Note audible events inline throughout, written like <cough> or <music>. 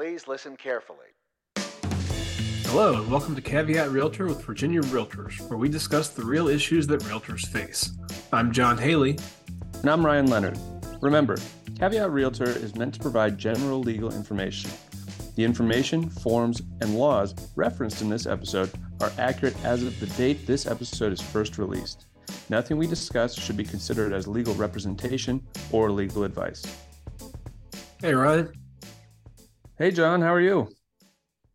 Please listen carefully. Hello, and welcome to Caveat Realtor with Virginia Realtors, where we discuss the real issues that realtors face. I'm John Haley. And I'm Ryan Leonard. Remember, Caveat Realtor is meant to provide general legal information. The information, forms, and laws referenced in this episode are accurate as of the date this episode is first released. Nothing we discuss should be considered as legal representation or legal advice. Hey, Ryan. Hey, John, how are you?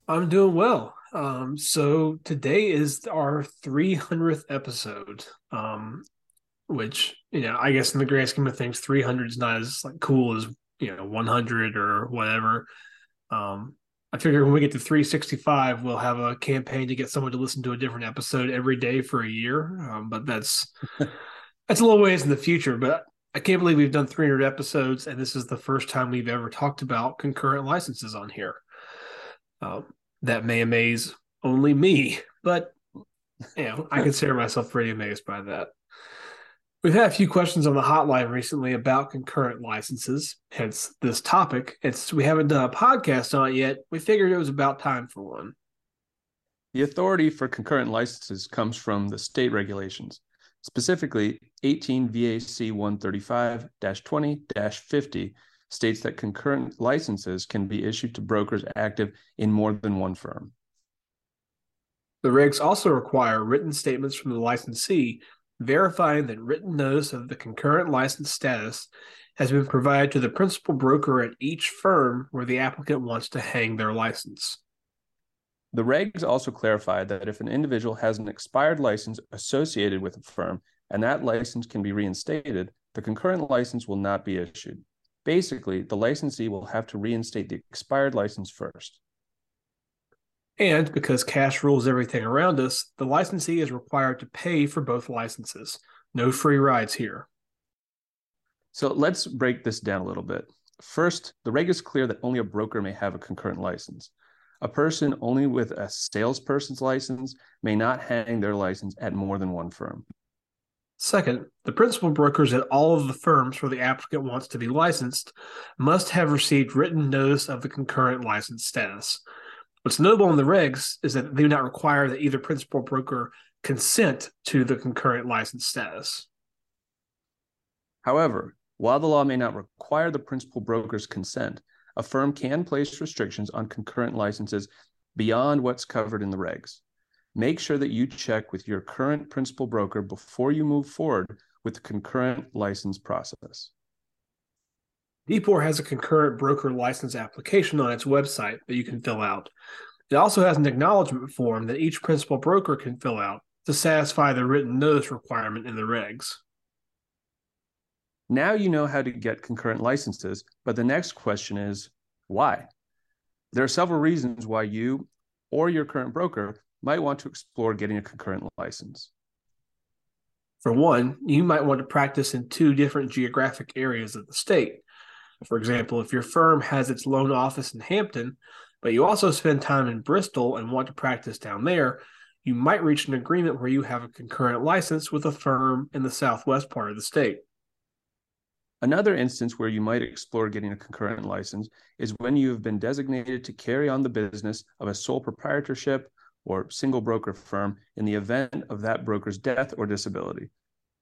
I'm doing well. Um, so today is our 300th episode, um, which, you know, I guess in the grand scheme of things, 300 is not as like cool as, you know, 100 or whatever. Um, I figure when we get to 365, we'll have a campaign to get someone to listen to a different episode every day for a year. Um, but that's <laughs> that's a little ways in the future. But I can't believe we've done 300 episodes, and this is the first time we've ever talked about concurrent licenses on here. Um, that may amaze only me, but you know, I consider myself pretty amazed by that. We've had a few questions on the hotline recently about concurrent licenses, hence this topic. It's we haven't done a podcast on it yet. We figured it was about time for one. The authority for concurrent licenses comes from the state regulations, specifically 18 VAC 135 20 50 states that concurrent licenses can be issued to brokers active in more than one firm. The regs also require written statements from the licensee verifying that written notice of the concurrent license status has been provided to the principal broker at each firm where the applicant wants to hang their license. The regs also clarify that if an individual has an expired license associated with a firm and that license can be reinstated, the concurrent license will not be issued. Basically, the licensee will have to reinstate the expired license first. And because cash rules everything around us, the licensee is required to pay for both licenses. No free rides here. So let's break this down a little bit. First, the reg is clear that only a broker may have a concurrent license. A person only with a salesperson's license may not hang their license at more than one firm. Second, the principal brokers at all of the firms where the applicant wants to be licensed must have received written notice of the concurrent license status. What's notable in the regs is that they do not require that either principal broker consent to the concurrent license status. However, while the law may not require the principal broker's consent, a firm can place restrictions on concurrent licenses beyond what's covered in the regs. Make sure that you check with your current principal broker before you move forward with the concurrent license process. DPOR has a concurrent broker license application on its website that you can fill out. It also has an acknowledgement form that each principal broker can fill out to satisfy the written notice requirement in the regs. Now you know how to get concurrent licenses, but the next question is why? There are several reasons why you or your current broker might want to explore getting a concurrent license. For one, you might want to practice in two different geographic areas of the state. For example, if your firm has its loan office in Hampton, but you also spend time in Bristol and want to practice down there, you might reach an agreement where you have a concurrent license with a firm in the southwest part of the state. Another instance where you might explore getting a concurrent license is when you have been designated to carry on the business of a sole proprietorship or single broker firm in the event of that broker's death or disability.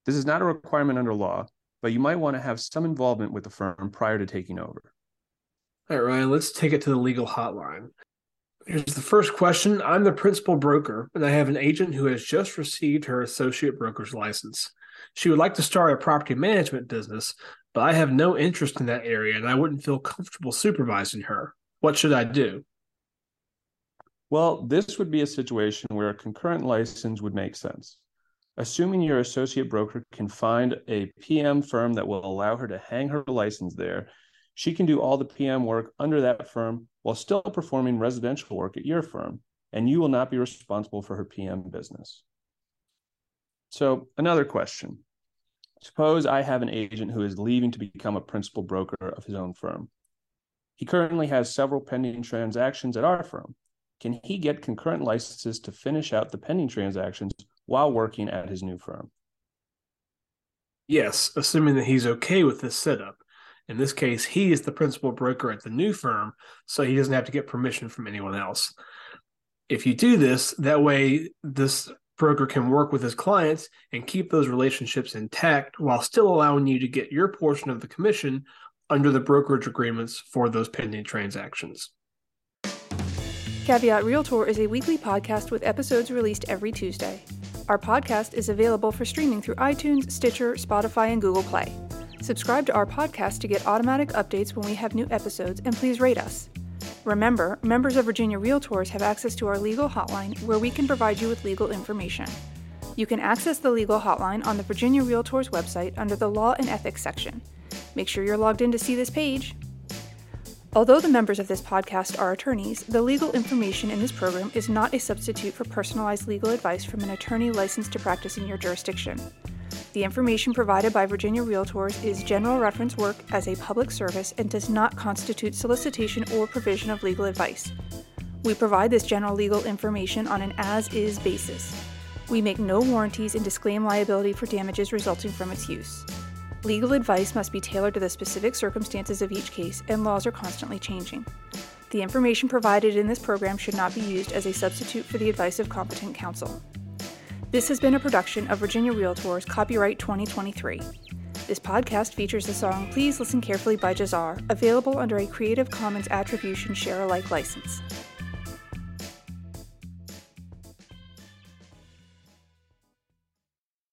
This is not a requirement under law, but you might want to have some involvement with the firm prior to taking over. All right, Ryan, let's take it to the legal hotline. Here's the first question. I'm the principal broker, and I have an agent who has just received her associate broker's license. She would like to start a property management business, but I have no interest in that area and I wouldn't feel comfortable supervising her. What should I do? Well, this would be a situation where a concurrent license would make sense. Assuming your associate broker can find a PM firm that will allow her to hang her license there, she can do all the PM work under that firm while still performing residential work at your firm, and you will not be responsible for her PM business. So, another question. Suppose I have an agent who is leaving to become a principal broker of his own firm. He currently has several pending transactions at our firm. Can he get concurrent licenses to finish out the pending transactions while working at his new firm? Yes, assuming that he's okay with this setup. In this case, he is the principal broker at the new firm, so he doesn't have to get permission from anyone else. If you do this, that way this broker can work with his clients and keep those relationships intact while still allowing you to get your portion of the commission under the brokerage agreements for those pending transactions. Caveat Realtor is a weekly podcast with episodes released every Tuesday. Our podcast is available for streaming through iTunes, Stitcher, Spotify, and Google Play. Subscribe to our podcast to get automatic updates when we have new episodes, and please rate us. Remember, members of Virginia Realtors have access to our legal hotline where we can provide you with legal information. You can access the legal hotline on the Virginia Realtors website under the Law and Ethics section. Make sure you're logged in to see this page. Although the members of this podcast are attorneys, the legal information in this program is not a substitute for personalized legal advice from an attorney licensed to practice in your jurisdiction. The information provided by Virginia Realtors is general reference work as a public service and does not constitute solicitation or provision of legal advice. We provide this general legal information on an as is basis. We make no warranties and disclaim liability for damages resulting from its use. Legal advice must be tailored to the specific circumstances of each case, and laws are constantly changing. The information provided in this program should not be used as a substitute for the advice of competent counsel. This has been a production of Virginia Realtors, copyright 2023. This podcast features the song Please Listen Carefully by Jahzzar, available under a Creative Commons Attribution Share Alike license.